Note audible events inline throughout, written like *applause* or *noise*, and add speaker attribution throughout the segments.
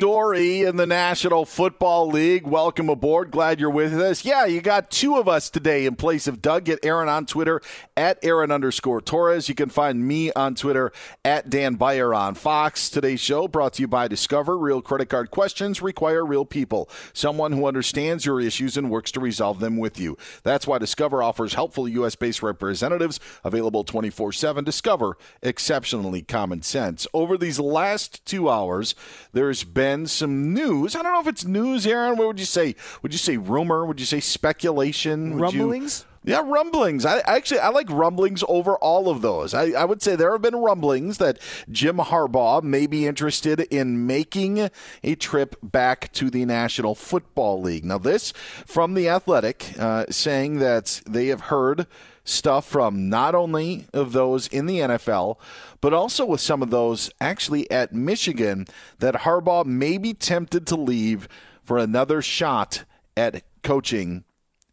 Speaker 1: story in the National Football League. Welcome aboard. Glad you're with us. Yeah, you got two of us today in place of Doug. Get Aaron on Twitter at Aaron underscore Torres. You can find me on Twitter at Dan Beyer on Fox. Today's show brought to you by Discover. Real credit card questions require real people. Someone who understands your issues and works to resolve them with you. That's why Discover offers helpful U.S. based representatives available 24 7. Discover exceptionally common sense. Over these last two hours, there's been some news. I don't know if it's news, Aaron. What would you say? Would you say rumor? Would you say speculation? Would you-
Speaker 2: Rumblings?
Speaker 1: yeah, rumblings. I actually I like rumblings over all of those. I, I would say there have been rumblings that Jim Harbaugh may be interested in making a trip back to the National Football League. Now, this from the Athletic, uh, saying that they have heard stuff from not only of those in the NFL, but also with some of those actually at Michigan that Harbaugh may be tempted to leave for another shot at coaching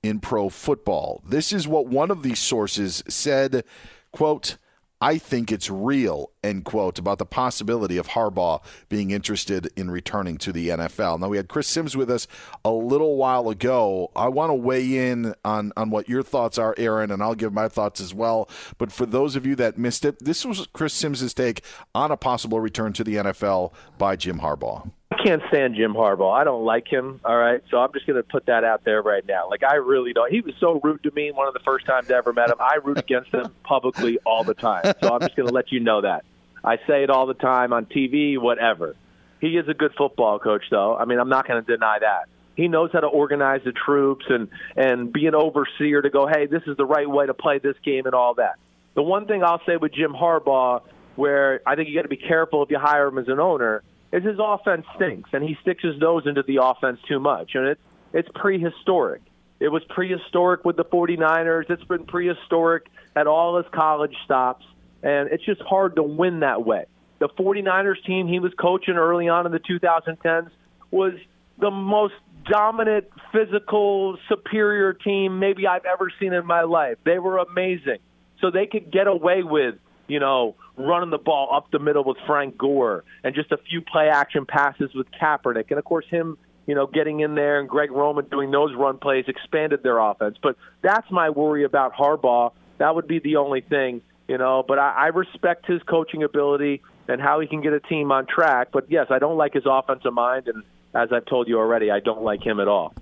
Speaker 1: in pro football. This is what one of these sources said, quote, I think it's real, end quote, about the possibility of Harbaugh being interested in returning to the NFL. Now, we had Chris Sims with us a little while ago. I want to weigh in on, on what your thoughts are, Aaron, and I'll give my thoughts as well. But for those of you that missed it, this was Chris Sims's take on a possible return to the NFL by Jim Harbaugh.
Speaker 3: I can't stand Jim Harbaugh. I don't like him. All right, so I'm just going to put that out there right now. Like I really don't. He was so rude to me one of the first times I ever met him. I root against him *laughs* publicly all the time. So I'm just going to let you know that. I say it all the time on TV, whatever. He is a good football coach, though. I mean, I'm not going to deny that. He knows how to organize the troops and and be an overseer to go, hey, this is the right way to play this game and all that. The one thing I'll say with Jim Harbaugh, where I think you got to be careful if you hire him as an owner, is his offense stinks and he sticks his nose into the offense too much, and it's it's prehistoric. It was prehistoric with the 49ers. It's been prehistoric at all his college stops, and it's just hard to win that way. The 49ers team he was coaching early on in the 2010s was the most dominant, physical, superior team maybe I've ever seen in my life. They were amazing. So they could get away with, you know, running the ball up the middle with Frank Gore and just a few play action passes with Kaepernick. And of course, him, you know, getting in there and Greg Roman doing those run plays expanded their offense. But that's my worry about Harbaugh. That would be the only thing, you know. But I, I respect his coaching ability and how he can get a team on track. But yes, I don't like his offensive mind. And as I've told you already, I don't like him at all.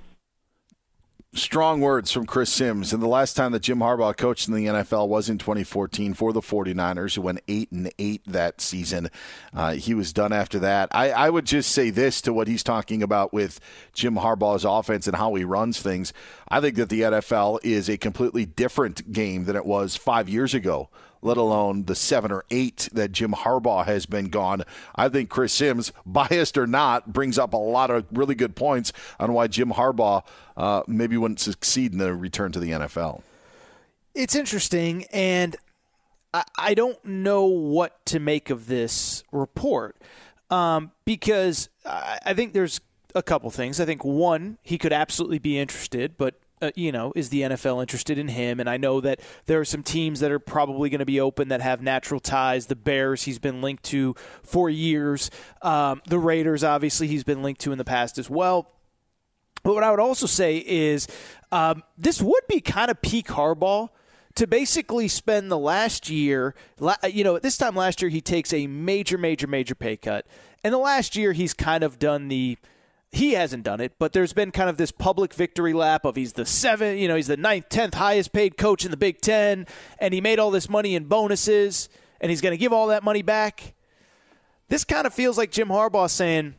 Speaker 1: Strong words from Chris Sims. And the last time that Jim Harbaugh coached in the NFL was in 2014 for the 49ers, who went 8 and 8 that season. Uh, he was done after that. I, I would just say this to what he's talking about with Jim Harbaugh's offense and how he runs things. I think that the NFL is a completely different game than it was five years ago let alone the seven or eight that Jim Harbaugh has been gone. I think Chris Sims, biased or not, brings up a lot of really good points on why Jim Harbaugh uh, maybe wouldn't succeed in the return to the NFL.
Speaker 2: It's interesting, and I, I don't know what to make of this report um, because I, I think there's a couple things. I think one, he could absolutely be interested, but uh, you know, is the NFL interested in him? And I know that there are some teams that are probably going to be open that have natural ties. The Bears, he's been linked to for years. Um, the Raiders, obviously, he's been linked to in the past as well. But what I would also say is um, this would be kind of peak Harbaugh to basically spend the last year, you know, at this time last year, he takes a major, major, major pay cut. And the last year, he's kind of done the he hasn't done it, but there's been kind of this public victory lap of he's the seventh, you know, he's the ninth, tenth highest paid coach in the Big Ten, and he made all this money in bonuses, and he's going to give all that money back. This kind of feels like Jim Harbaugh saying,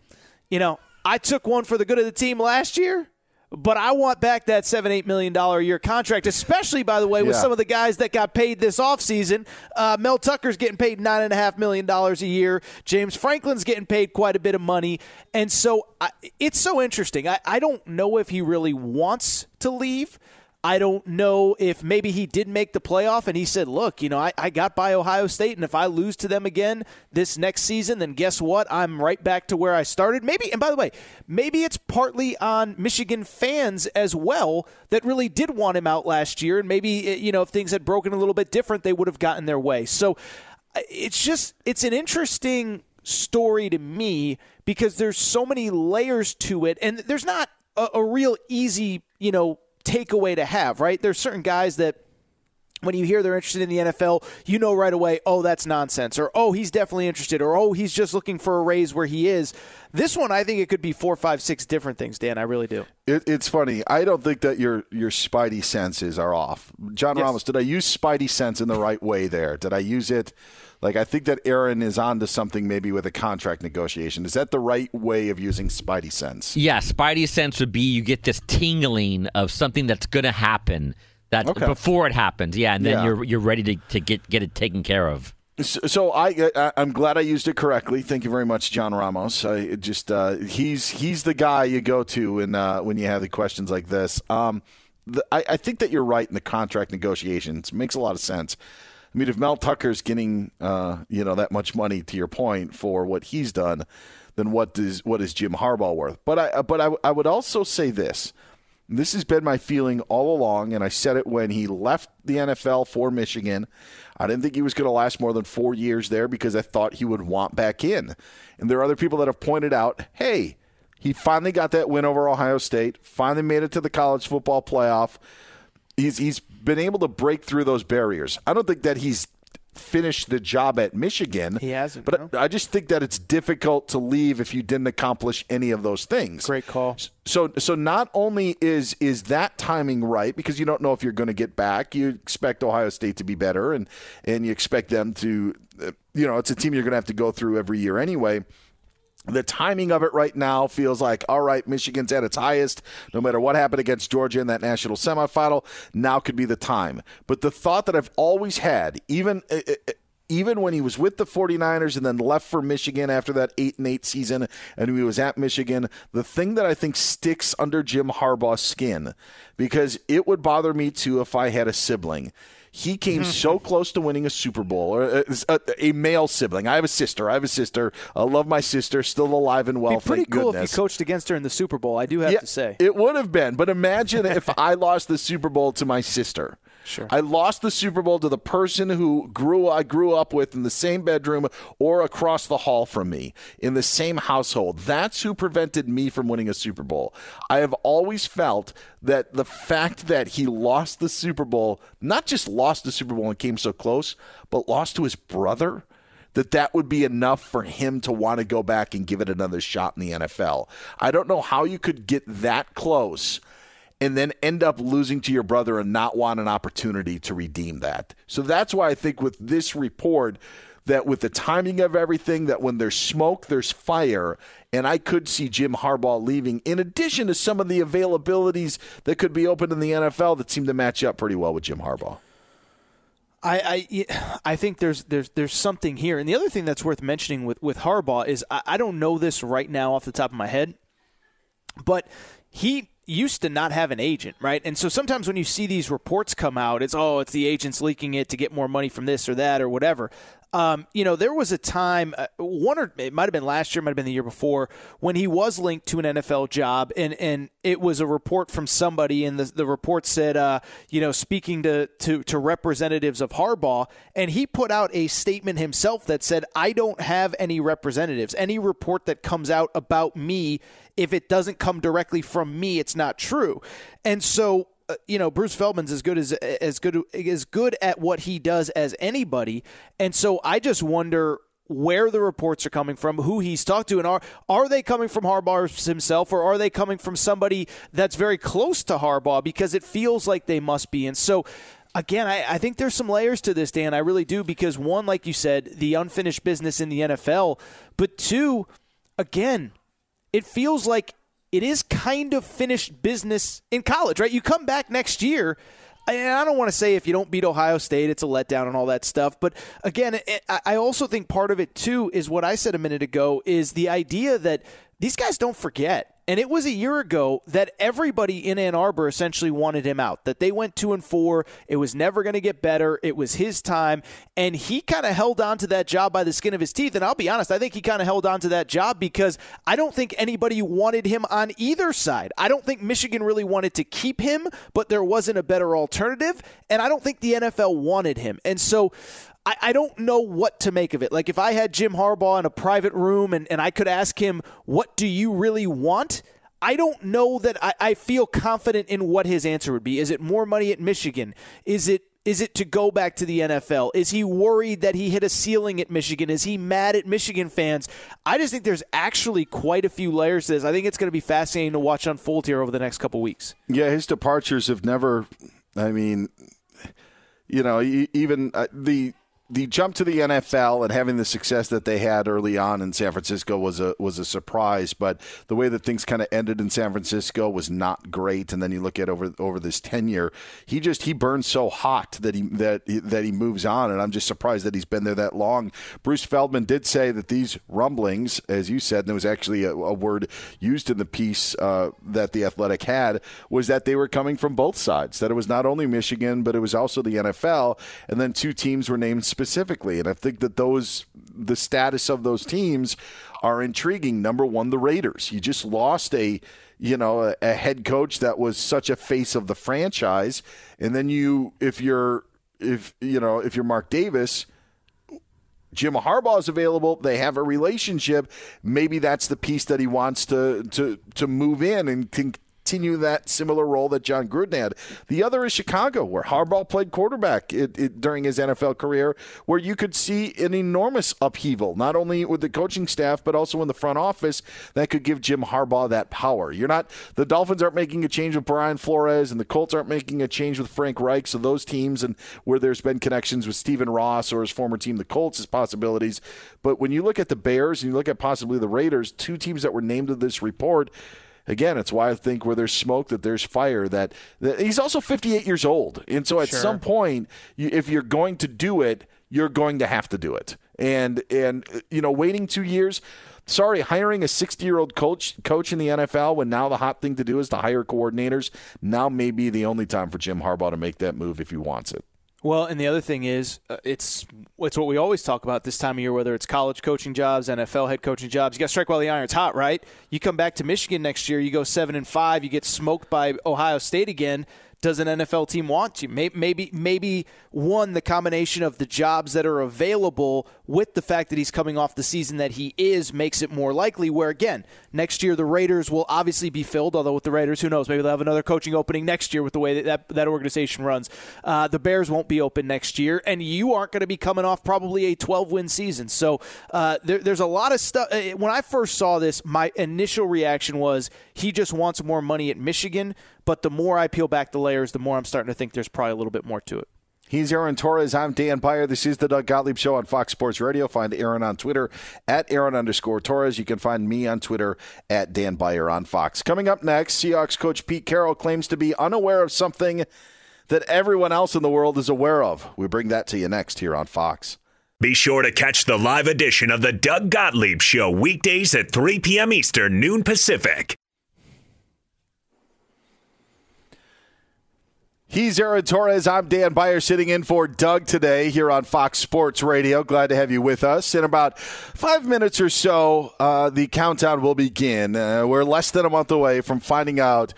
Speaker 2: you know, I took one for the good of the team last year, but I want back that seven, eight million dollar a year contract, especially by the way, with
Speaker 1: Yeah.
Speaker 2: some of the guys that got paid this offseason. Uh, Mel Tucker's getting paid nine and a half million dollars a year. James Franklin's getting paid quite a bit of money, and so I, it's so interesting. I, I don't know if he really wants to leave. I don't know if maybe he did make the playoff and he said, look, you know, I, I got by Ohio State, and if I lose to them again this next season, then guess what? I'm right back to where I started. Maybe, and by the way, maybe it's partly on Michigan fans as well that really did want him out last year. And maybe, eh, you know, if things had broken a little bit different, they would have gotten their way. So it's just, it's an interesting story to me because there's so many layers to it. And there's not a, a real easy, you know, takeaway to have, right? There's certain guys that when you hear they're interested in the NFL, you know right away, oh, that's nonsense, or oh, he's definitely interested, or oh, he's just looking for a raise where he is. This one, I think it could be four, five, six different things, Dan. I really do.
Speaker 1: It, it's funny. I don't think that your your spidey senses are off. John
Speaker 2: Yes.
Speaker 1: Ramos, did I use spidey sense in the right way there? Did I use it? Like I think that Aaron is onto something maybe with a contract negotiation. Is that the right way of using spidey sense?
Speaker 4: Yeah, Spidey sense would be you get this tingling of something that's going to happen that
Speaker 1: Okay.
Speaker 4: before it happens. Yeah, and then
Speaker 1: Yeah.
Speaker 4: you're you're ready to, to get get it taken care of.
Speaker 1: So, I, I I'm glad I used it correctly. Thank you very much, John Ramos. I just uh, he's he's the guy you go to when uh, when you have the questions like this. Um, the, I, I think that you're right in the contract negotiations. makes a lot of sense. I mean, if Mel Tucker's getting uh, you know that much money, to your point, for what he's done, then what does what is Jim Harbaugh worth? But I but I, I would also say this. This has been my feeling all along, and I said it when he left the NFL for Michigan. I didn't think he was going to last more than four years there because I thought he would want back in. And there are other people that have pointed out, hey, he finally got that win over Ohio State, finally made it to the college football playoff. He's he's been able to break through those barriers. I don't think that he's finished the job at Michigan.
Speaker 2: He hasn't,
Speaker 1: But
Speaker 2: no.
Speaker 1: I just think that it's difficult to leave if you didn't accomplish any of those things.
Speaker 2: Great call.
Speaker 1: So so not only is is that timing right because you don't know if you're going to get back. You expect Ohio State to be better and and you expect them to uh, you know, it's a team you're going to have to go through every year anyway. The timing of it right now feels like all right, Michigan's at its highest. No matter what happened against Georgia in that national semifinal, now could be the time. But the thought that I've always had, even even when he was with the 49ers and then left for Michigan after that 8 and 8 season and he was at Michigan, the thing that I think sticks under Jim Harbaugh's skin because it would bother me too if I had a sibling. He came mm-hmm. so close to winning a Super Bowl, or uh, a, a, uh, a male sibling. I have a sister. I have a sister. I love my sister, still alive and well.
Speaker 2: Be pretty cool
Speaker 1: goodness.
Speaker 2: if you coached against her in the Super Bowl. I do have to say.
Speaker 1: It would have been, but imagine if I *laughs* lost the Super Bowl to my sister.
Speaker 2: Sure.
Speaker 1: I lost the Super Bowl to the person who grew I grew up with in the same bedroom or across the hall from me in the same household. That's who prevented me from winning a Super Bowl. I have always felt that the fact that he lost the Super Bowl, not just lost the Super Bowl and came so close, but lost to his brother that that would be enough for him to want to go back and give it another shot in the NFL. I don't know how you could get that close and then end up losing to your brother and not want an opportunity to redeem that. So that's why I think with this report that with the timing of everything that when there's smoke there's fire and I could see Jim Harbaugh leaving in addition to some of the availabilities that could be open in the NFL that seem to match up pretty well with Jim Harbaugh.
Speaker 2: I, I, I think there's there's there's something here, and the other thing that's worth mentioning with with Harbaugh is I, I don't know this right now off the top of my head, but he used to not have an agent, right? And so sometimes when you see these reports come out, it's oh, it's the agents leaking it to get more money from this or that or whatever. Um, you know, there was a time, uh, one or it might have been last year, might have been the year before, when he was linked to an NFL job, and and it was a report from somebody, and the the report said, uh, you know, speaking to to to representatives of Harbaugh, and he put out a statement himself that said, I don't have any representatives. Any report that comes out about me, if it doesn't come directly from me, it's not true. And so uh, you know Bruce Feldman's as good as as good as good at what he does as anybody, and so I just wonder where the reports are coming from, who he's talked to, and are are they coming from Harbaugh himself, or are they coming from somebody that's very close to Harbaugh? Because it feels like they must be, and so. Again, I, I think there's some layers to this, Dan. I really do because one, like you said, the unfinished business in the NFL, but two, again, it feels like it is kind of finished business in college, right? You come back next year. And I don't want to say if you don't beat Ohio State, it's a letdown and all that stuff. But again, eh, it, I also think part of it too is what I said a minute ago is the idea that these guys don't forget. And it was a year ago that everybody in Ann Arbor essentially wanted him out. That they went two and four. It was never going to get better. It was his time. And he kind of held on to that job by the skin of his teeth. And I'll be honest, I think he kind of held on to that job because I don't think anybody wanted him on either side. I don't think Michigan really wanted to keep him, but there wasn't a better alternative. And I don't think the NFL wanted him. And so I, I don't know what to make of it. Like if I had Jim Harbaugh in a private room and, and I could ask him, what do you really want? I don't know that I, I feel confident in what his answer would be. Is it more money at Michigan? Is it is it to go back to the NFL? Is he worried that he hit a ceiling at Michigan? Is he mad at Michigan fans? I just think there's actually quite a few layers to this. I think it's going to be fascinating to watch unfold here over the next couple weeks.
Speaker 1: Yeah, his departures have never. I mean, you know, even uh, the the jump to the NFL and having the success that they had early on in San Francisco was a was a surprise, but the way that things kind of ended in San Francisco was not great. And then you look at over over this tenure, he just he burns so hot that he that that he moves on, and I'm just surprised that he's been there that long. Bruce Feldman did say that these rumblings, as you said, and there was actually a, a word used in the piece uh, that the Athletic had, was that they were coming from both sides. That it was not only Michigan, but it was also the NFL, and then two teams were named specifically. And I think that those the status of those teams are intriguing. Number one, the Raiders. You just lost a you know a, a head coach that was such a face of the franchise, and then you if you're if you know if you're Mark Davis. Jim Harbaugh is available. They have a relationship. Maybe that's the piece that he wants to to to move in and can continue that similar role that Jon Gruden had. The other is Chicago, where Harbaugh played quarterback it, it, during his NFL career, where you could see an enormous upheaval, not only with the coaching staff, but also in the front office that could give Jim Harbaugh that power. You're not, the Dolphins aren't making a change with Brian Flores, and the Colts aren't making a change with Frank Reich. So those teams, and where there's been connections with Stephen Ross or his former team, the Colts, as possibilities. But when you look at the Bears and you look at possibly the Raiders, two teams that were named in this report, again, it's why I think where there's smoke, that there's fire. That, that he's also 58 years old, and so at
Speaker 2: Sure.
Speaker 1: some point, you, if you're going to do it, you're going to have to do it. And and you know, waiting two years. Sorry, hiring a 60 year old coach coach in the NFL when now the hot thing to do is to hire coordinators. Now may be the only time for Jim Harbaugh to make that move if he wants it.
Speaker 2: Well, and the other thing is, uh, it's it's what we always talk about this time of year, whether it's college coaching jobs, NFL head coaching jobs. You got to strike while the iron's hot, right? You come back to Michigan next year, you go seven and five, you get smoked by Ohio State again. Does an NFL team want to? Maybe, maybe, one the combination of the jobs that are available with the fact that he's coming off the season that he is makes it more likely. Where again, next year the Raiders will obviously be filled. Although with the Raiders, who knows? Maybe they'll have another coaching opening next year with the way that that, that organization runs. Uh, the Bears won't be open next year, and you aren't going to be coming off probably a 12 win season. So uh, there, there's a lot of stuff. uh, When I first saw this, my initial reaction was he just wants more money at Michigan. But the more I peel back the layers, the more I'm starting to think there's probably a little bit more to it.
Speaker 1: He's Aaron Torres. I'm Dan Beyer. This is the Doug Gottlieb Show on Fox Sports Radio. Find Aaron on Twitter at Aaron underscore Torres. You can find me on Twitter at Dan Beyer on Fox. Coming up next, Seahawks coach Pete Carroll claims to be unaware of something that everyone else in the world is aware of. We bring that to you next here on Fox.
Speaker 5: Be sure to catch the live edition of the Doug Gottlieb Show weekdays at 3 p.m. Eastern, noon Pacific.
Speaker 1: He's Aaron Torres. I'm Dan Beyer sitting in for Doug today here on Fox Sports Radio. Glad to have you with us. In about five minutes or so, uh, the countdown will begin. Uh, we're less than a month away from finding out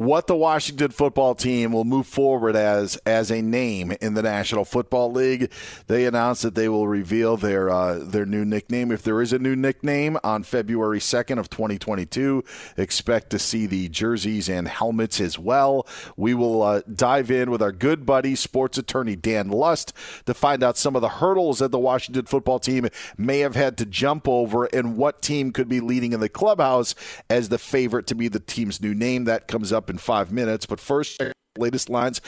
Speaker 1: what the Washington football team will move forward as as a name in the National Football League. They announced that they will reveal their uh, their new nickname if there is a new nickname on February 2nd of 2022. Expect to see the jerseys and helmets as well. We will uh, dive in with our good buddy sports attorney Dan Lust to find out some of the hurdles that the Washington football team may have had to jump over and what team could be leading in the clubhouse as the favorite to be the team's new name. That comes up in five minutes. But first, latest lines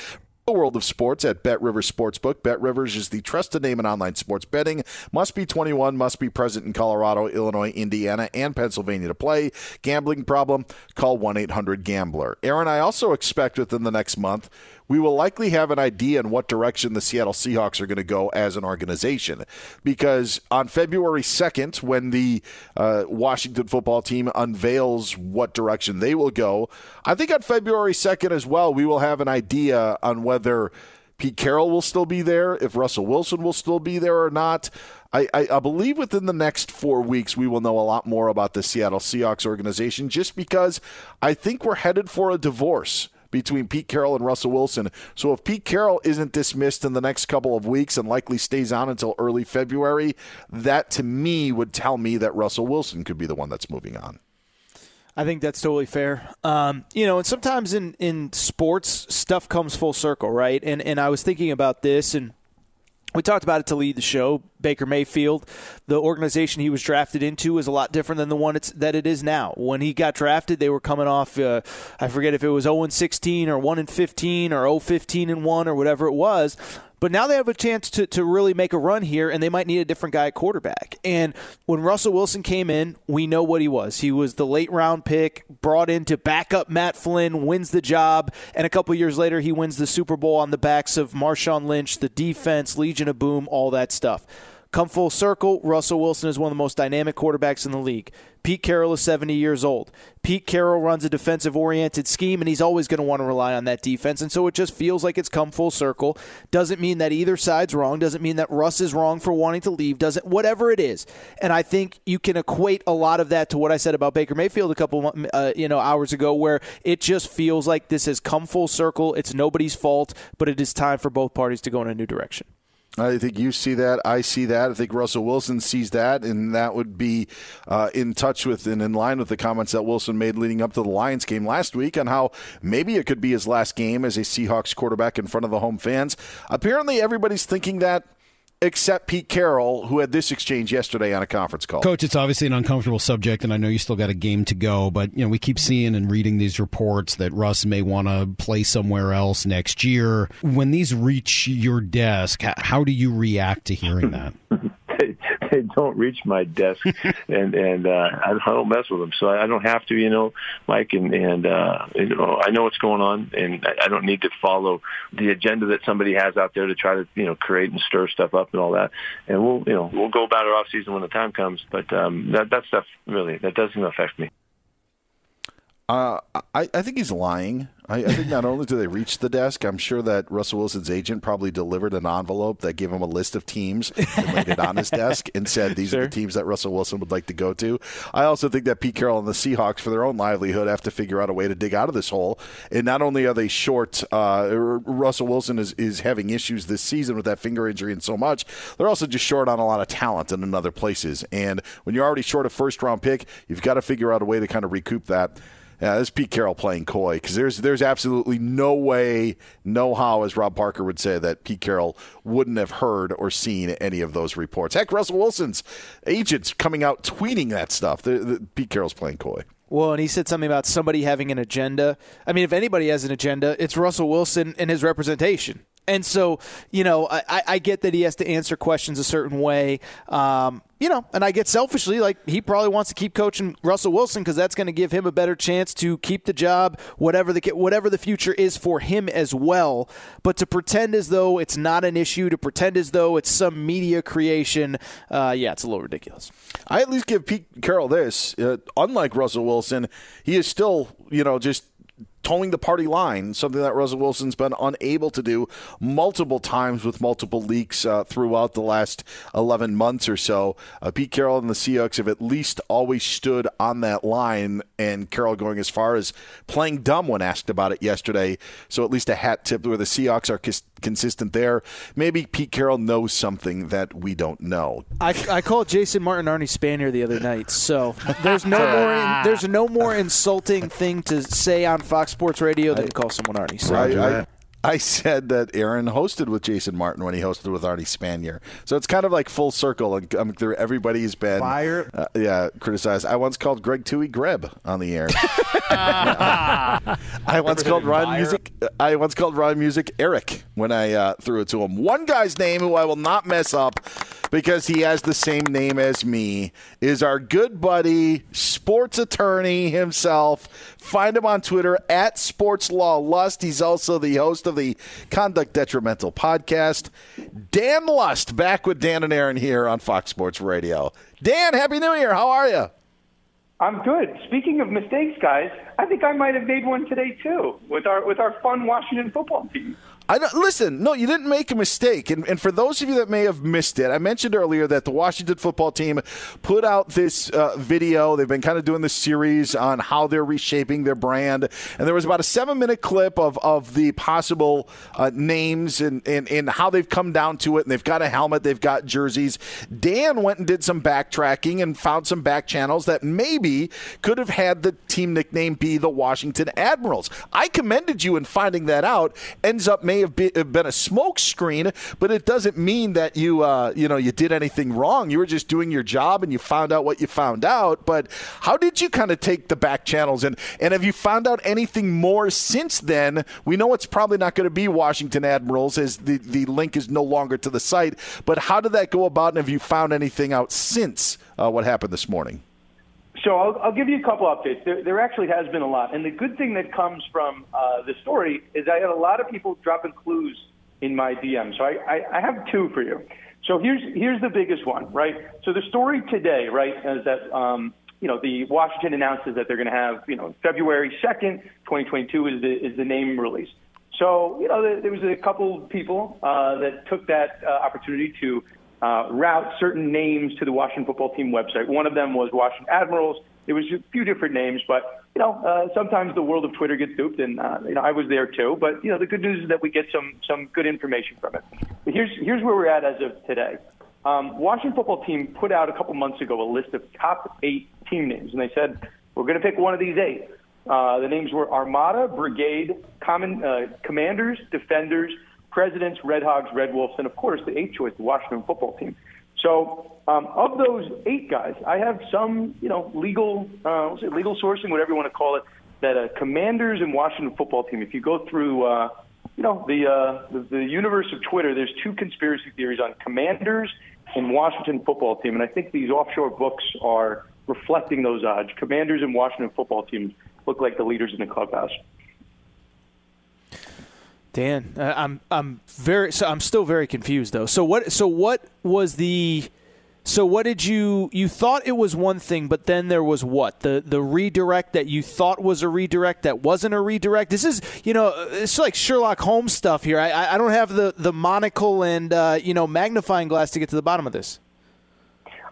Speaker 1: The world of sports at Bet Rivers Sportsbook. Bet Rivers is the trusted name in online sports betting. Must be 21, must be present in Colorado, Illinois, Indiana, and Pennsylvania to play. Gambling problem? Call 1 800 Gambler. Aaron, I also expect within the next month we will likely have an idea in what direction the Seattle Seahawks are going to go as an organization. Because on February 2nd, when the uh, Washington football team unveils what direction they will go, I think on February 2nd as well, we will have an idea on whether. Pete Carroll will still be there, if Russell Wilson will still be there or not. I, I, I, believe within the next four weeks, we will know a lot more about the Seattle Seahawks organization just because I think we're headed for a divorce between Pete Carroll and Russell Wilson. So if Pete Carroll isn't dismissed in the next couple of weeks and likely stays on until early February, that to me would tell me that Russell Wilson could be the one that's moving on.
Speaker 2: I think that's totally fair. Um, you know, and sometimes in, in sports, stuff comes full circle, right? And and I was thinking about this, and we talked about it to lead the show. Baker Mayfield, the organization he was drafted into, is a lot different than the one that it is now. When he got drafted, they were coming off, uh, I forget if it was 0 16 or 1 15 or 0 15 and 1 or whatever it was. But now they have a chance to, to really make a run here, and they might need a different guy at quarterback. And when Russell Wilson came in, we know what he was. He was the late round pick, brought in to back up Matt Flynn, wins the job, and a couple years later, he wins the Super Bowl on the backs of Marshawn Lynch, the defense, Legion of Boom, all that stuff. Come full circle, Russell Wilson is one of the most dynamic quarterbacks in the league. Pete Carroll is 70 years old. Pete Carroll runs a defensive oriented scheme, and he's always going to want to rely on that defense. And so it just feels like it's come full circle. Doesn't mean that either side's wrong. Doesn't mean that Russ is wrong for wanting to leave. Doesn't, whatever it is. And I think you can equate a lot of that to what I said about Baker Mayfield a couple uh, you know hours ago, where it just feels like this has come full circle. It's nobody's fault, but it is time for both parties to go in a new direction.
Speaker 1: I think you see that. I see that. I think Russell Wilson sees that, and that would be uh, in touch with and in line with the comments that Wilson made leading up to the Lions game last week on how maybe it could be his last game as a Seahawks quarterback in front of the home fans. Apparently, everybody's thinking that except Pete Carroll, who had this exchange yesterday on a conference call.
Speaker 6: Coach, it's obviously an uncomfortable subject, and I know you still got a game to go, but you know we keep seeing and reading these reports that Russ may want to play somewhere else next year. When these reach your desk, how do you react to hearing that? *laughs*
Speaker 7: they, don't reach my desk, *laughs* and and uh, I don't mess with them, so I don't have to, you know, Mike, and and uh, you know I know what's going on, and I don't need to follow the agenda that somebody has out there to try to you know create and stir stuff up and all that, and we'll you know we'll go about our off season when the time comes, but um, that that stuff really that doesn't affect me.
Speaker 1: Uh, I, I think he's lying. I, I, think not only do they reach the desk, I'm sure that Russell Wilson's agent probably delivered an envelope that gave him a list of teams and laid it on his *laughs* desk and said, These sure. are the teams that Russell Wilson would like to go to. I also think that Pete Carroll and the Seahawks, for their own livelihood, have to figure out a way to dig out of this hole. And not only are they short, uh, Russell Wilson is, is having issues this season with that finger injury and so much, they're also just short on a lot of talent in, in other places. And when you're already short a first round pick, you've got to figure out a way to kind of recoup that. Yeah, this Pete Carroll playing coy because there's there's absolutely no way, no how, as Rob Parker would say, that Pete Carroll wouldn't have heard or seen any of those reports. Heck, Russell Wilson's agents coming out tweeting that stuff. The, the, Pete Carroll's playing coy.
Speaker 2: Well, and he said something about somebody having an agenda. I mean, if anybody has an agenda, it's Russell Wilson and his representation. And so, you know, I, I get that he has to answer questions a certain way. Um, you know, and I get selfishly like he probably wants to keep coaching Russell Wilson because that's going to give him a better chance to keep the job, whatever the whatever the future is for him as well. But to pretend as though it's not an issue, to pretend as though it's some media creation, uh, yeah, it's a little ridiculous.
Speaker 1: I at least give Pete Carroll this. Uh, unlike Russell Wilson, he is still, you know, just toeing the party line, something that Russell Wilson's been unable to do multiple times with multiple leaks uh, throughout the last 11 months or so. Uh, Pete Carroll and the Seahawks have at least always stood on that line, and Carroll going as far as playing dumb when asked about it yesterday. So at least a hat tip where the Seahawks are cons- consistent there. Maybe Pete Carroll knows something that we don't know.
Speaker 2: I, I called Jason Martin Arnie Spanier the other night, so there's no *laughs* more there's no more insulting thing to say on Fox Sports Radio then call someone Arnie. So.
Speaker 1: I, I, I said that Aaron hosted with Jason Martin when he hosted with Arnie Spanier. So it's kind of like full circle. And um, everybody's been
Speaker 8: Fire.
Speaker 1: uh, yeah, criticized. I once called Greg Tui Greb on the air. *laughs* I once called Ron Music. I once called Ron Music Eric when I uh, threw it to him. One guy's name who I will not mess up because he has the same name as me is our good buddy, sports attorney himself. Find him on Twitter at Sports Law Lust. He's also the host of the Conduct Detrimental podcast. Dan Lust, back with Dan and Aaron here on Fox Sports Radio. Dan, Happy New Year. How are you?
Speaker 9: I'm good. Speaking of mistakes, guys, I think I might have made one today too with our with our fun Washington football team.
Speaker 1: I don't, listen, no, you didn't make a mistake. And, and for those of you that may have missed it, I mentioned earlier that the Washington football team put out this uh, video. They've been kind of doing this series on how they're reshaping their brand. And there was about a seven minute clip of, of the possible uh, names and, and, and how they've come down to it. And they've got a helmet, they've got jerseys. Dan went and did some backtracking and found some back channels that maybe could have had the team nickname be the Washington Admirals. I commended you in finding that out. Ends up may have be- been a smoke screen, but it doesn't mean that you uh, you know you did anything wrong. You were just doing your job and you found out what you found out. But how did you kind of take the back channels and and have you found out anything more since then? We know it's probably not going to be Washington Admirals as the the link is no longer to the site. But how did that go about? And have you found anything out since uh, what happened this morning?
Speaker 9: So I'll, I'll give you a couple updates. There, there actually has been a lot, and the good thing that comes from uh, the story is I had a lot of people dropping clues in my DM. So I, I, I have two for you. So here's here's the biggest one, right? So the story today, right, is that um, you know the Washington announces that they're going to have you know February second, 2022 is the is the name release. So you know there, there was a couple people uh, that took that uh, opportunity to uh, route certain names to the Washington football team website. One of them was Washington Admirals. There was a few different names, but you know uh, sometimes the world of Twitter gets duped, and uh, you know I was there too. But you know the good news is that we get some some good information from it. But here's here's where we're at as of today. Um, Washington football team put out a couple months ago a list of top eight team names, and they said we're going to pick one of these eight. Uh, the names were Armada, Brigade, Common uh, Commanders, Defenders, Presidents, Red Hogs, Red Wolves, and of course the eighth choice, the Washington football team. So um, of those eight guys, I have some, you know, legal, uh, legal sourcing, whatever you want to call it, that Commanders and Washington football team. If you go through, uh, you know, the, uh, the the universe of Twitter, there's two conspiracy theories on Commanders and Washington football team, and I think these offshore books are reflecting those odds. Commanders and Washington football team look like the leaders in the clubhouse.
Speaker 2: Dan, uh, I'm I'm very so I'm still very confused though. So what so what was the so what did you you thought it was one thing, but then there was what the the redirect that you thought was a redirect that wasn't a redirect. This is you know it's like Sherlock Holmes stuff here. I I don't have the the monocle and uh, you know magnifying glass to get to the bottom of this.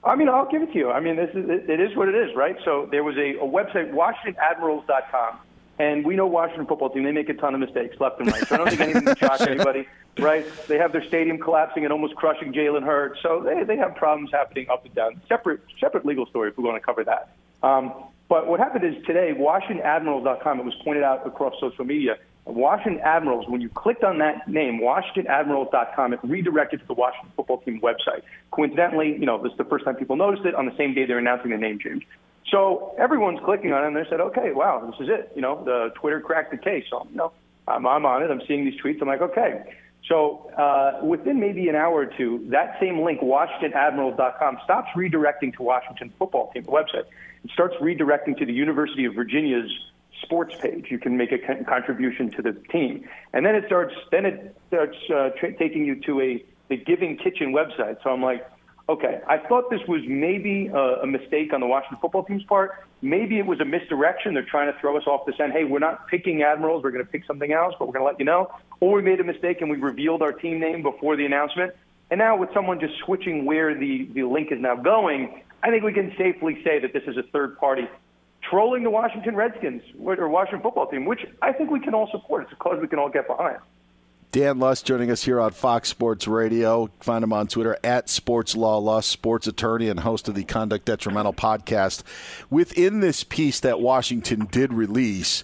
Speaker 9: I mean, I'll give it to you. I mean, this is it, it is what it is, right? So there was a, a website, WashingtonAdmirals.com, and we know Washington football team. They make a ton of mistakes left and right. So I don't think anything *laughs* can shock anybody, right? They have their stadium collapsing and almost crushing Jalen Hurts. So they they have problems happening up and down. Separate separate legal story if we want to cover that. Um, but what happened is today, WashingtonAdmirals.com. It was pointed out across social media. Washington Admirals, when you clicked on that name, WashingtonAdmirals.com, it redirected to the Washington football team website. Coincidentally, you know, this is the first time people noticed it on the same day they're announcing the name change. So everyone's clicking on it and they said, okay, wow, this is it. You know, the Twitter cracked the case. So, you know, I'm, I'm on it. I'm seeing these tweets. I'm like, okay. So uh, within maybe an hour or two, that same link, WashingtonAdmirals.com, stops redirecting to Washington football team, website. It starts redirecting to the University of Virginia's sports page. You can make a con- contribution to the team, and then it starts. Then it starts uh, tra- taking you to a the Giving Kitchen website. So I'm like, okay, I thought this was maybe a, a mistake on the Washington football team's part. Maybe it was a misdirection. They're trying to throw us off the scent. Hey, we're not picking Admirals. We're going to pick something else, but we're going to let you know. Or we made a mistake and we revealed our team name before the announcement. And now with someone just switching where the, the link is now going, I think we can safely say that this is a third party trolling the Washington Redskins or Washington football team, which I think we can all support. It's a cause we can all get behind.
Speaker 1: Dan Lust joining us here on Fox Sports Radio. Find him on Twitter at Sports Law Lust, sports attorney and host of the Conduct Detrimental podcast. Within this piece that Washington did release,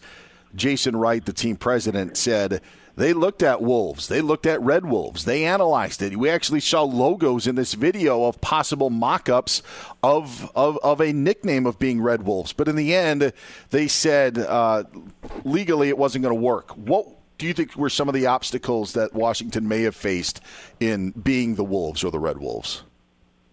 Speaker 1: Jason Wright, the team president, said They looked at wolves. They looked at red wolves. They analyzed it. We actually saw logos in this video of possible mock-ups of of, of a nickname of being red wolves. But in the end, they said uh, legally it wasn't going to work. What do you think were some of the obstacles that Washington may have faced in being the wolves or the red wolves?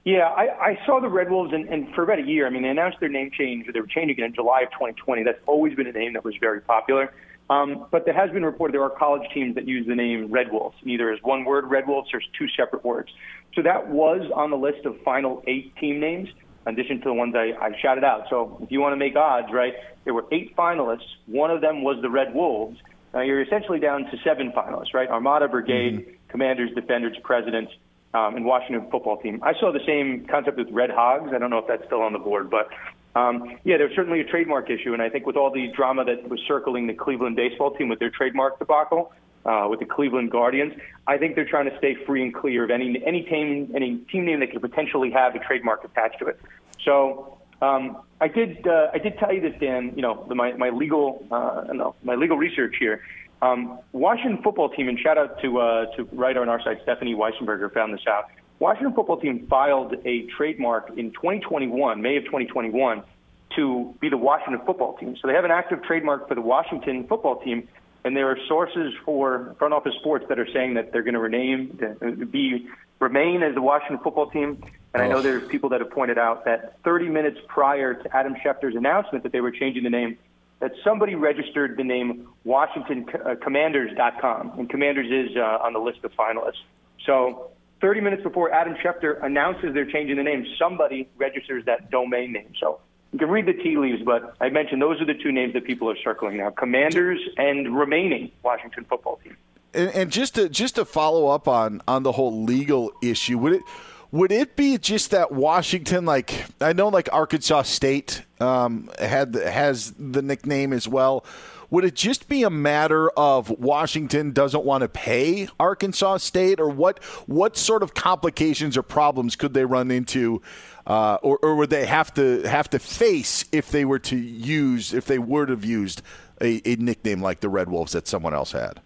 Speaker 9: Yeah, I, I saw the Red Wolves, and, and for about a year. I mean, they announced their name change, they were changing it in July of 2020. That's always been a name that was very popular. Um, but there has been reported there are college teams that use the name Red Wolves, either as one word Red Wolves or as two separate words. So that was on the list of final eight team names, in addition to the ones I, I shouted out. So if you want to make odds, right, there were eight finalists. One of them was the Red Wolves. Now you're essentially down to seven finalists, right? Armada, Brigade, mm-hmm. Commanders, Defenders, Presidents, um, and Washington football team. I saw the same concept with Red Hogs. I don't know if that's still on the board, but um, yeah, there's certainly a trademark issue, and I think with all the drama that was circling the Cleveland baseball team with their trademark debacle uh, with the Cleveland Guardians, I think they're trying to stay free and clear of any any team any team name that could potentially have a trademark attached to it. So um, I did uh, I did tell you this, Dan. You know, the, my my legal uh, no, my legal research here um, Washington football team, and shout out to uh, to writer on our side, Stephanie Weissenberger, found this out. Washington football team filed a trademark in 2021, May of 2021, to be the Washington football team. So they have an active trademark for the Washington football team, and there are sources for front office sports that are saying that they're going to rename, be remain as the Washington football team. And I know there's people that have pointed out that 30 minutes prior to Adam Schefter's announcement that they were changing the name, that somebody registered the name WashingtonCommanders.com, uh, and Commanders is uh, on the list of finalists. So 30 minutes before Adam Schefter announces they're changing the name, somebody registers that domain name. So you can read the tea leaves, but I mentioned those are the two names that people are circling now: Commanders and remaining Washington football team.
Speaker 1: And, and just to just to follow up on on the whole legal issue, would it? Would it be just that Washington, like I know, like Arkansas State um, had has the nickname as well? Would it just be a matter of Washington doesn't want to pay Arkansas State, or what? What sort of complications or problems could they run into, uh, or, or would they have to have to face if they were to use if they would have used a, a nickname like the Red Wolves that someone else had?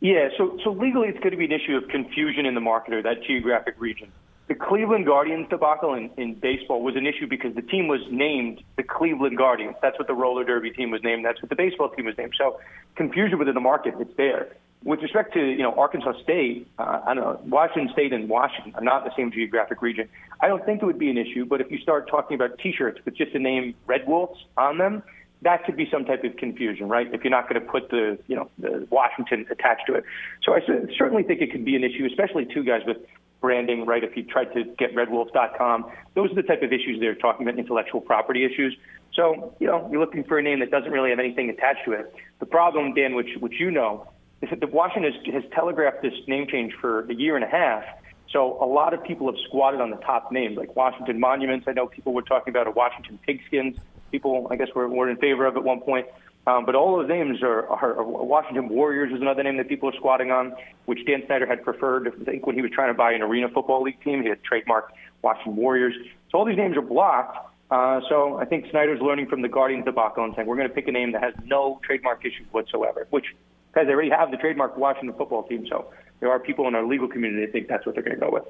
Speaker 9: Yeah, so so legally, it's going to be an issue of confusion in the market or that geographic region the Cleveland Guardians debacle in, in baseball was an issue because the team was named the Cleveland Guardians. That's what the roller derby team was named. That's what the baseball team was named. So confusion within the market, it's there. With respect to you know Arkansas State, uh, I don't know Washington State and Washington are not the same geographic region. I don't think it would be an issue. But if you start talking about T-shirts with just the name Red Wolves on them, that could be some type of confusion, right? If you're not going to put the, you know, the Washington attached to it. So I certainly think it could be an issue, especially two guys with branding, right? If you tried to get redwolves.com, those are the type of issues they're talking about, intellectual property issues. So, you know, you're looking for a name that doesn't really have anything attached to it. The problem, Dan, which, which you know, is that Washington has, has telegraphed this name change for a year and a half. So a lot of people have squatted on the top names, like Washington Monuments. I know people were talking about a Washington Pigskins. People, I guess, were, were in favor of at one point. Um, but all those names are, are, Washington Warriors is another name that people are squatting on, which Dan Snyder had preferred. I think when he was trying to buy an Arena Football League team, he had trademarked Washington Warriors. So all these names are blocked. Uh, so I think Snyder's learning from the Guardians debacle and saying we're going to pick a name that has no trademark issues whatsoever, which because they already have the trademark Washington football team. So there are people in our legal community that think that's what they're going to go with.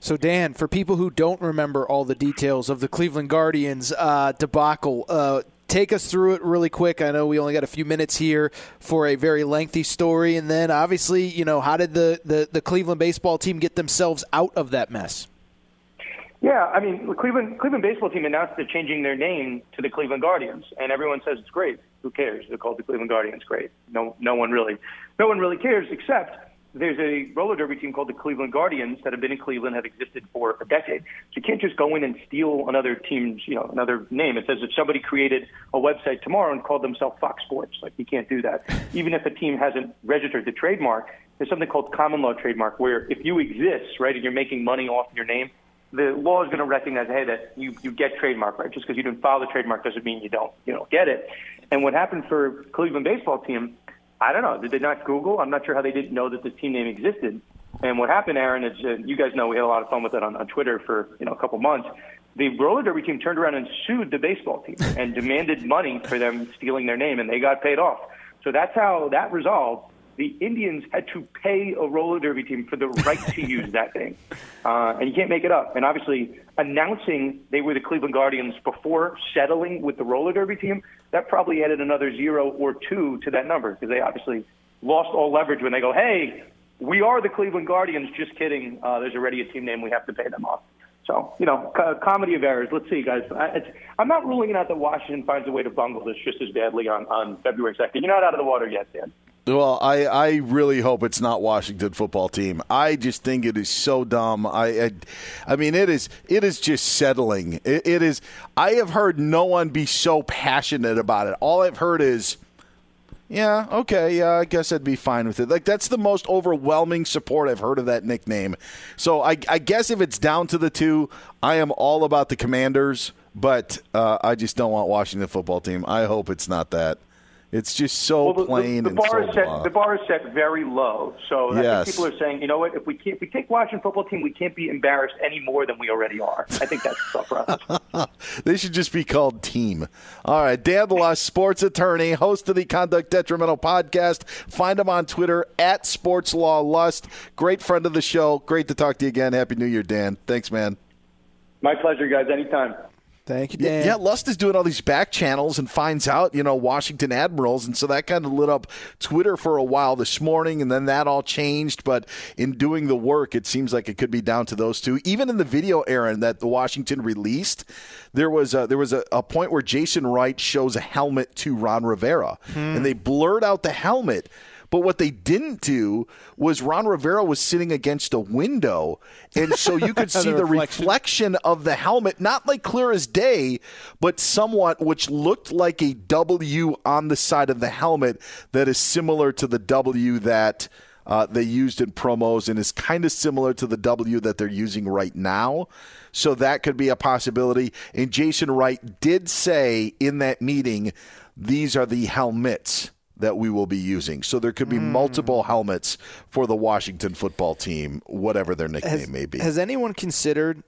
Speaker 2: So, Dan, for people who don't remember all the details of the Cleveland Guardians uh, debacle, uh, take us through it really quick. I know we only got a few minutes here for a very lengthy story, and then obviously, you know, how did the, the, the Cleveland baseball team get themselves out of that mess?
Speaker 9: Yeah, I mean, the Cleveland Cleveland baseball team announced they're changing their name to the Cleveland Guardians, and everyone says it's great. Who cares? They're called the Cleveland Guardians. Great. No, no one really, no one really cares except there's a roller derby team called the Cleveland Guardians that have been in Cleveland, have existed for a decade. So you can't just go in and steal another team's, you know, another name. It says if somebody created a website tomorrow and called themselves Fox Sports, like you can't do that. Even if a team hasn't registered the trademark, there's something called common law trademark, where if you exist, right, and you're making money off your name, the law is going to recognize, hey, that you, you get trademark, right? Just because you didn't file the trademark doesn't mean you don't, you know, get it. And what happened for Cleveland baseball team I don't know. Did they not Google? I'm not sure how they didn't know that this team name existed. And what happened, Aaron, is uh, you guys know we had a lot of fun with it on, on Twitter for you know a couple months. The roller derby team turned around and sued the baseball team *laughs* and demanded money for them stealing their name, and they got paid off. So that's how that resolved. the Indians had to pay a roller derby team for the right to *laughs* use that name, uh, and you can't make it up. And obviously, announcing they were the Cleveland Guardians before settling with the roller derby team, that probably added another zero or two to that number because they obviously lost all leverage when they go, "Hey, we are the Cleveland Guardians." Just kidding. Uh, there's already a team name. We have to pay them off. So, you know, co- comedy of errors. Let's see, guys. I, I'm not ruling it out that Washington finds a way to bungle this just as badly on, on February 2nd. You're not out of the water yet, Dan.
Speaker 1: Well, I, I really hope it's not Washington football team. I just think it is so dumb. I I, I mean it is it is just settling. It, it is. I have heard no one be so passionate about it. All I've heard is, yeah, okay, yeah, I guess I'd be fine with it. Like that's the most overwhelming support I've heard of that nickname. So I, I guess if it's down to the two, I am all about the Commanders, but uh, I just don't want Washington football team. I hope it's not that. It's just so
Speaker 9: Well, the,
Speaker 1: plain
Speaker 9: the, the
Speaker 1: and
Speaker 9: bar
Speaker 1: so
Speaker 9: is set.
Speaker 1: blah.
Speaker 9: The bar is set very low. So
Speaker 1: Yes.
Speaker 9: people are saying, you know what? If we can't, if we take Washington football team, we can't be embarrassed any more than we already are. I think that's the process. *laughs*
Speaker 1: They should just be called Team. All right, Dan Lust, sports attorney, host of the Conduct Detrimental podcast. Find him on Twitter at Sports Law Lust. Great friend of the show. Great to talk to you again. Happy New Year, Dan. Thanks, man.
Speaker 9: My pleasure, guys. Anytime.
Speaker 2: Thank you,
Speaker 1: Yeah,
Speaker 2: Dan.
Speaker 1: yeah, Lust is doing all these back channels and finds out, you know, Washington Admirals. And so that kind of lit up Twitter for a while this morning, and then that all changed. But in doing the work, it seems like it could be down to those two. Even in the video, Aaron, that the Washington released, there was a, there was a, a point where Jason Wright shows a helmet to Ron Rivera, and hmm. they blurred out the helmet. But what they didn't do was Ron Rivera was sitting against a window, and so you could *laughs* see
Speaker 2: The
Speaker 1: the
Speaker 2: reflection.
Speaker 1: reflection of the helmet, not like clear as day, but somewhat which looked like a W on the side of the helmet that is similar to the W that uh, they used in promos and is kind of similar to the W that they're using right now. So that could be a possibility. And Jason Wright did say in that meeting, these are the helmets that we will be using. So there could be multiple helmets for the Washington football team, whatever their nickname
Speaker 2: has,
Speaker 1: may be.
Speaker 2: has anyone considered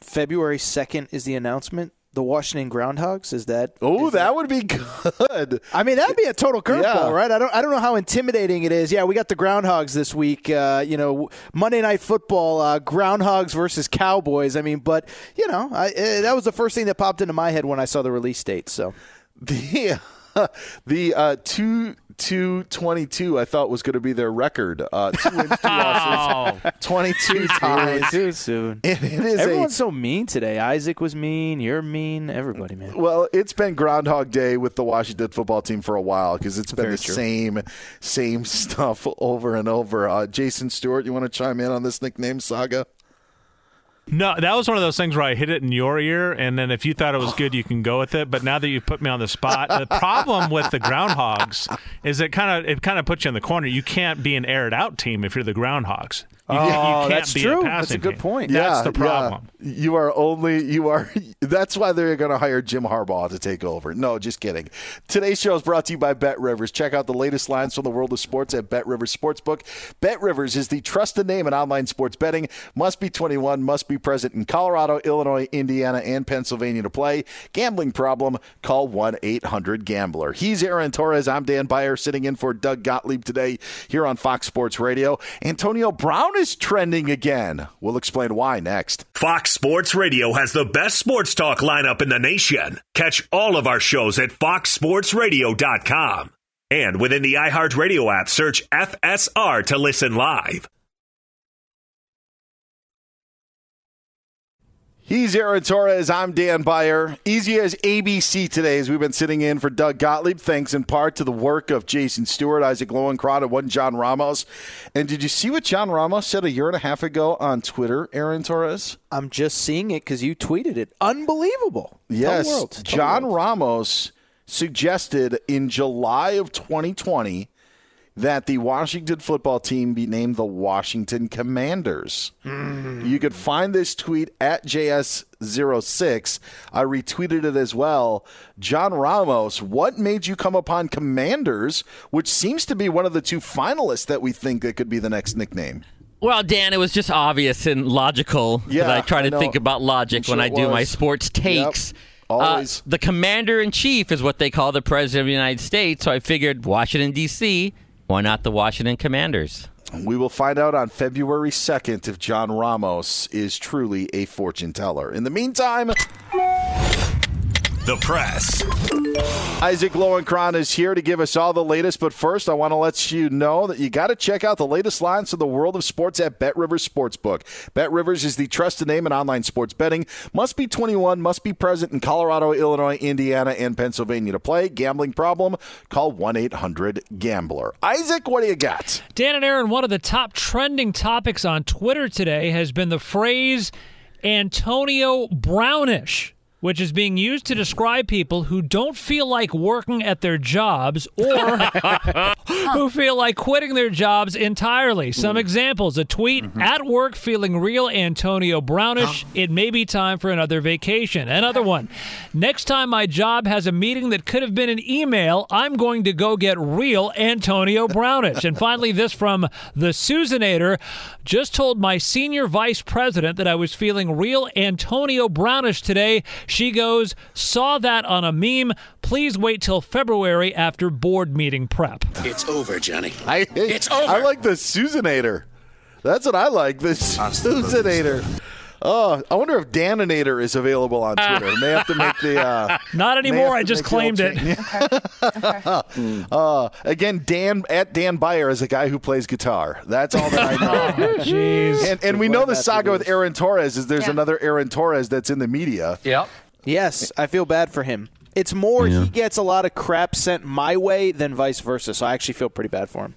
Speaker 2: February 2nd is the announcement? The Washington Groundhogs? Is that.
Speaker 1: Oh, that would be *laughs* good.
Speaker 2: I mean, that'd be a total curveball,
Speaker 1: Yeah.
Speaker 2: right? I don't, I don't know how intimidating it is. Yeah, we got the Groundhogs this week. Uh, you know, Monday Night Football, uh, Groundhogs versus Cowboys. I mean, but you know, I, uh, that was the first thing that popped into my head when I saw the release date. So *laughs*
Speaker 1: The *laughs* the uh, two two twenty two I thought was going to be their record. Uh, two wins, two losses, *laughs* *laughs* twenty two ties.
Speaker 2: too soon.
Speaker 1: It, it is
Speaker 2: Everyone's
Speaker 1: a,
Speaker 2: so mean today. Isaac was mean. You're mean. Everybody, man.
Speaker 1: well, it's been Groundhog Day with the Washington football team for a while because it's been
Speaker 2: Very
Speaker 1: the
Speaker 2: true.
Speaker 1: same same stuff over and over. Uh, Jason Stewart, you want to chime in on this nickname saga?
Speaker 8: No, that was one of those things where I hit it in your ear, and then if you thought it was good, you can go with it. But now that you put me on the spot, the problem with the Groundhogs is it kind of it kind of puts you in the corner. You can't be an aired out team if you're the Groundhogs. You, you
Speaker 2: Oh,
Speaker 8: can't
Speaker 2: that's
Speaker 8: be
Speaker 2: true.
Speaker 8: A
Speaker 2: That's a good
Speaker 8: team.
Speaker 2: point.
Speaker 8: That's
Speaker 1: Yeah,
Speaker 8: the problem.
Speaker 1: yeah. You are only you are. *laughs* That's why they're going to hire Jim Harbaugh to take over. No, just kidding. Today's show is brought to you by Bet Rivers. Check out the latest lines from the world of sports at Bet Rivers Sportsbook. Bet Rivers is the trusted name in online sports betting. Must be 21. Must be present in Colorado, Illinois, Indiana, and Pennsylvania to play. Gambling problem? Call one eight hundred Gambler. He's Aaron Torres. I'm Dan Beyer, sitting in for Doug Gottlieb today here on Fox Sports Radio. Antonio Brown is trending again. We'll explain why next.
Speaker 5: Fox Sports Radio has the best sports talk lineup in the nation. Catch all of our shows at foxsportsradio.com. And within the iHeartRadio app, search FSR to listen live.
Speaker 1: He's Aaron Torres. I'm Dan Beyer. Easy as ABC today as we've been sitting in for Doug Gottlieb, thanks in part to the work of Jason Stewart, Isaac Lowenkron, and one John Ramos. And did you see what John Ramos said a year and a half ago on Twitter, Aaron Torres?
Speaker 2: I'm just seeing it because you tweeted it. Unbelievable.
Speaker 1: Yes.
Speaker 2: world. Tell the
Speaker 1: John. Ramos suggested in July of 2020 that the Washington football team be named the Washington Commanders. You could find this tweet at JS06. I retweeted it as well. John Ramos, what made you come upon Commanders, which seems to be one of the two finalists that we think that could be the next nickname?
Speaker 4: Well, Dan, it was just obvious and logical
Speaker 1: Yeah,
Speaker 4: that I try to
Speaker 1: know.
Speaker 4: think about logic
Speaker 1: I'm
Speaker 4: when I
Speaker 1: it
Speaker 4: do my sports takes. Uh,
Speaker 1: always.
Speaker 4: the commander in chief is what they call the president of the United States. So I figured Washington D.C. Why not the Washington Commanders?
Speaker 1: We will find out on February 2nd if John Ramos is truly a fortune teller. In the meantime,
Speaker 5: The press.
Speaker 1: Isaac Lowenkron is here to give us all the latest. But first, I want to let you know that you got to check out the latest lines of the world of sports at Bet Rivers Sportsbook. Bet Rivers is the trusted name in online sports betting. Must be 21, must be present in Colorado, Illinois, Indiana, and Pennsylvania to play. Gambling problem? Call 1 800 Gambler. Isaac, what do you got?
Speaker 10: Dan and Aaron, one of the top trending topics on Twitter today has been the phrase Antonio Brownish, which is being used to describe people who don't feel like working at their jobs or *laughs* who feel like quitting their jobs entirely. Some examples a tweet mm-hmm. at work feeling real Antonio Brownish. It may be time for another vacation. Another one. Next time my job has a meeting that could have been an email, I'm going to go get real Antonio Brownish. And finally, this from the Susanator. Just told my senior vice president that I was feeling real Antonio Brownish today. She goes, saw that on a meme. Please wait till February after board meeting prep.
Speaker 11: It's over, Johnny.
Speaker 1: I,
Speaker 11: It's over.
Speaker 1: I like the Susanator. That's what I like. The Susanator. Oh, I wonder if Daninator is available on Twitter. *laughs* May have to make the. Uh,
Speaker 10: Not anymore. I just
Speaker 1: make the old
Speaker 10: claimed it.
Speaker 1: change. *laughs* *laughs* uh, again, Dan at Dan Beyer is a guy who plays guitar. That's all that I know.
Speaker 10: Jeez.
Speaker 1: and and we know the saga with Aaron Torres is there's another Aaron Torres that's in the media.
Speaker 2: Yep. Yes, I feel bad for him. It's more he gets a lot of crap sent my way than vice versa. So I actually feel pretty bad for him.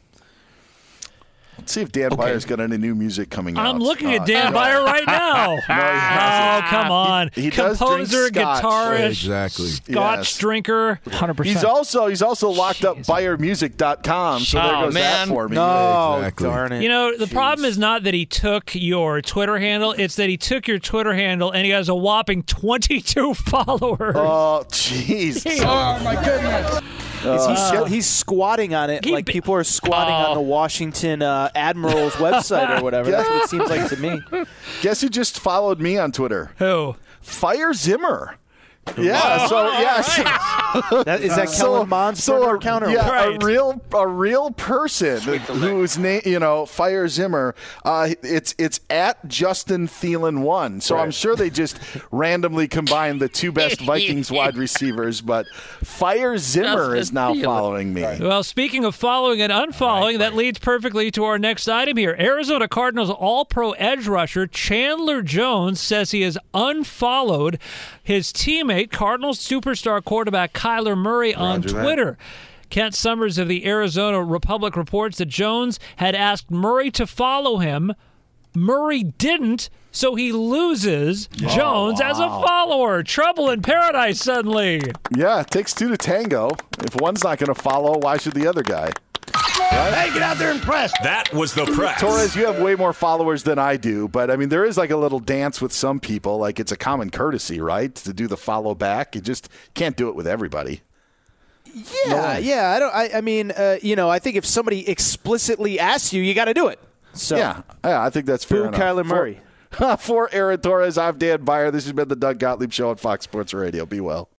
Speaker 1: Let's see if Dan Beyer's got any new music coming out.
Speaker 10: I'm looking
Speaker 1: Uh,
Speaker 10: at Dan
Speaker 1: no.
Speaker 10: Beyer right *laughs* now.
Speaker 1: No, he hasn't.
Speaker 10: oh, come on.
Speaker 1: He- he does drink
Speaker 10: Composer,
Speaker 1: scotch.
Speaker 10: guitarist,
Speaker 12: Exactly.
Speaker 10: scotch
Speaker 1: Yes.
Speaker 10: drinker. 100%.
Speaker 1: He's also he's also locked up BeyerMusic.com. So there
Speaker 4: Oh,
Speaker 1: goes
Speaker 4: man.
Speaker 1: that for me.
Speaker 2: No,
Speaker 12: Exactly.
Speaker 2: darn it.
Speaker 10: You know, the problem is not that he took your Twitter handle, it's that he took your Twitter handle and he has a whopping 22 *laughs* followers.
Speaker 1: Oh, jeez. *laughs*
Speaker 12: Oh my goodness.
Speaker 2: Is he squ- he's squatting on it
Speaker 10: He
Speaker 2: like
Speaker 10: be-
Speaker 2: people are squatting on
Speaker 10: Oh.
Speaker 2: the Washington uh, Admiral's website or whatever. That's what it seems like to me.
Speaker 1: Guess who just followed me on Twitter?
Speaker 10: Who?
Speaker 1: Fire Zimmer. Yeah. So yes. *laughs*
Speaker 2: That, is that Kellen Mond's
Speaker 1: so
Speaker 2: burner
Speaker 1: a,
Speaker 2: account or
Speaker 1: yeah.
Speaker 10: Right.
Speaker 1: a real a real person whose name you know Fire Zimmer. Uh, it's it's at Justin Thielen one. So I'm sure they just *laughs* randomly combined the two best *laughs* Vikings wide receivers. But Fire Zimmer is now
Speaker 4: Thielen.
Speaker 1: following me.
Speaker 10: Well, speaking of following and unfollowing, that leads perfectly to our next item here. Arizona Cardinals All Pro edge rusher Chandler Jones says he has unfollowed his teammate, Cardinals superstar quarterback Kyler Murray, on
Speaker 12: Roger that.
Speaker 10: Twitter. Kent Somers of the Arizona Republic reports that Jones had asked Murray to follow him. Murray didn't, so he loses oh, Jones as a follower. Trouble in paradise suddenly.
Speaker 1: Yeah, it takes two to tango. If one's not going to follow, why should the other guy?
Speaker 12: Hey, get out there and press.
Speaker 5: That was the press.
Speaker 1: Torres, you have way more followers than I do, but I mean, there is like a little dance with some people. Like it's a common courtesy, right, to do the follow back. You just can't do it with everybody.
Speaker 2: Yeah, yeah. I don't. I, I mean, uh, you know, I think if somebody explicitly asks you, you got to do it. So
Speaker 1: Yeah, yeah, I think that's fair
Speaker 2: Boo
Speaker 1: enough.
Speaker 2: Kyler
Speaker 1: For-
Speaker 2: Murray. *laughs*
Speaker 1: For, Aaron Torres, I'm Dan Beyer. This has been the Doug Gottlieb Show on Fox Sports Radio. Be well.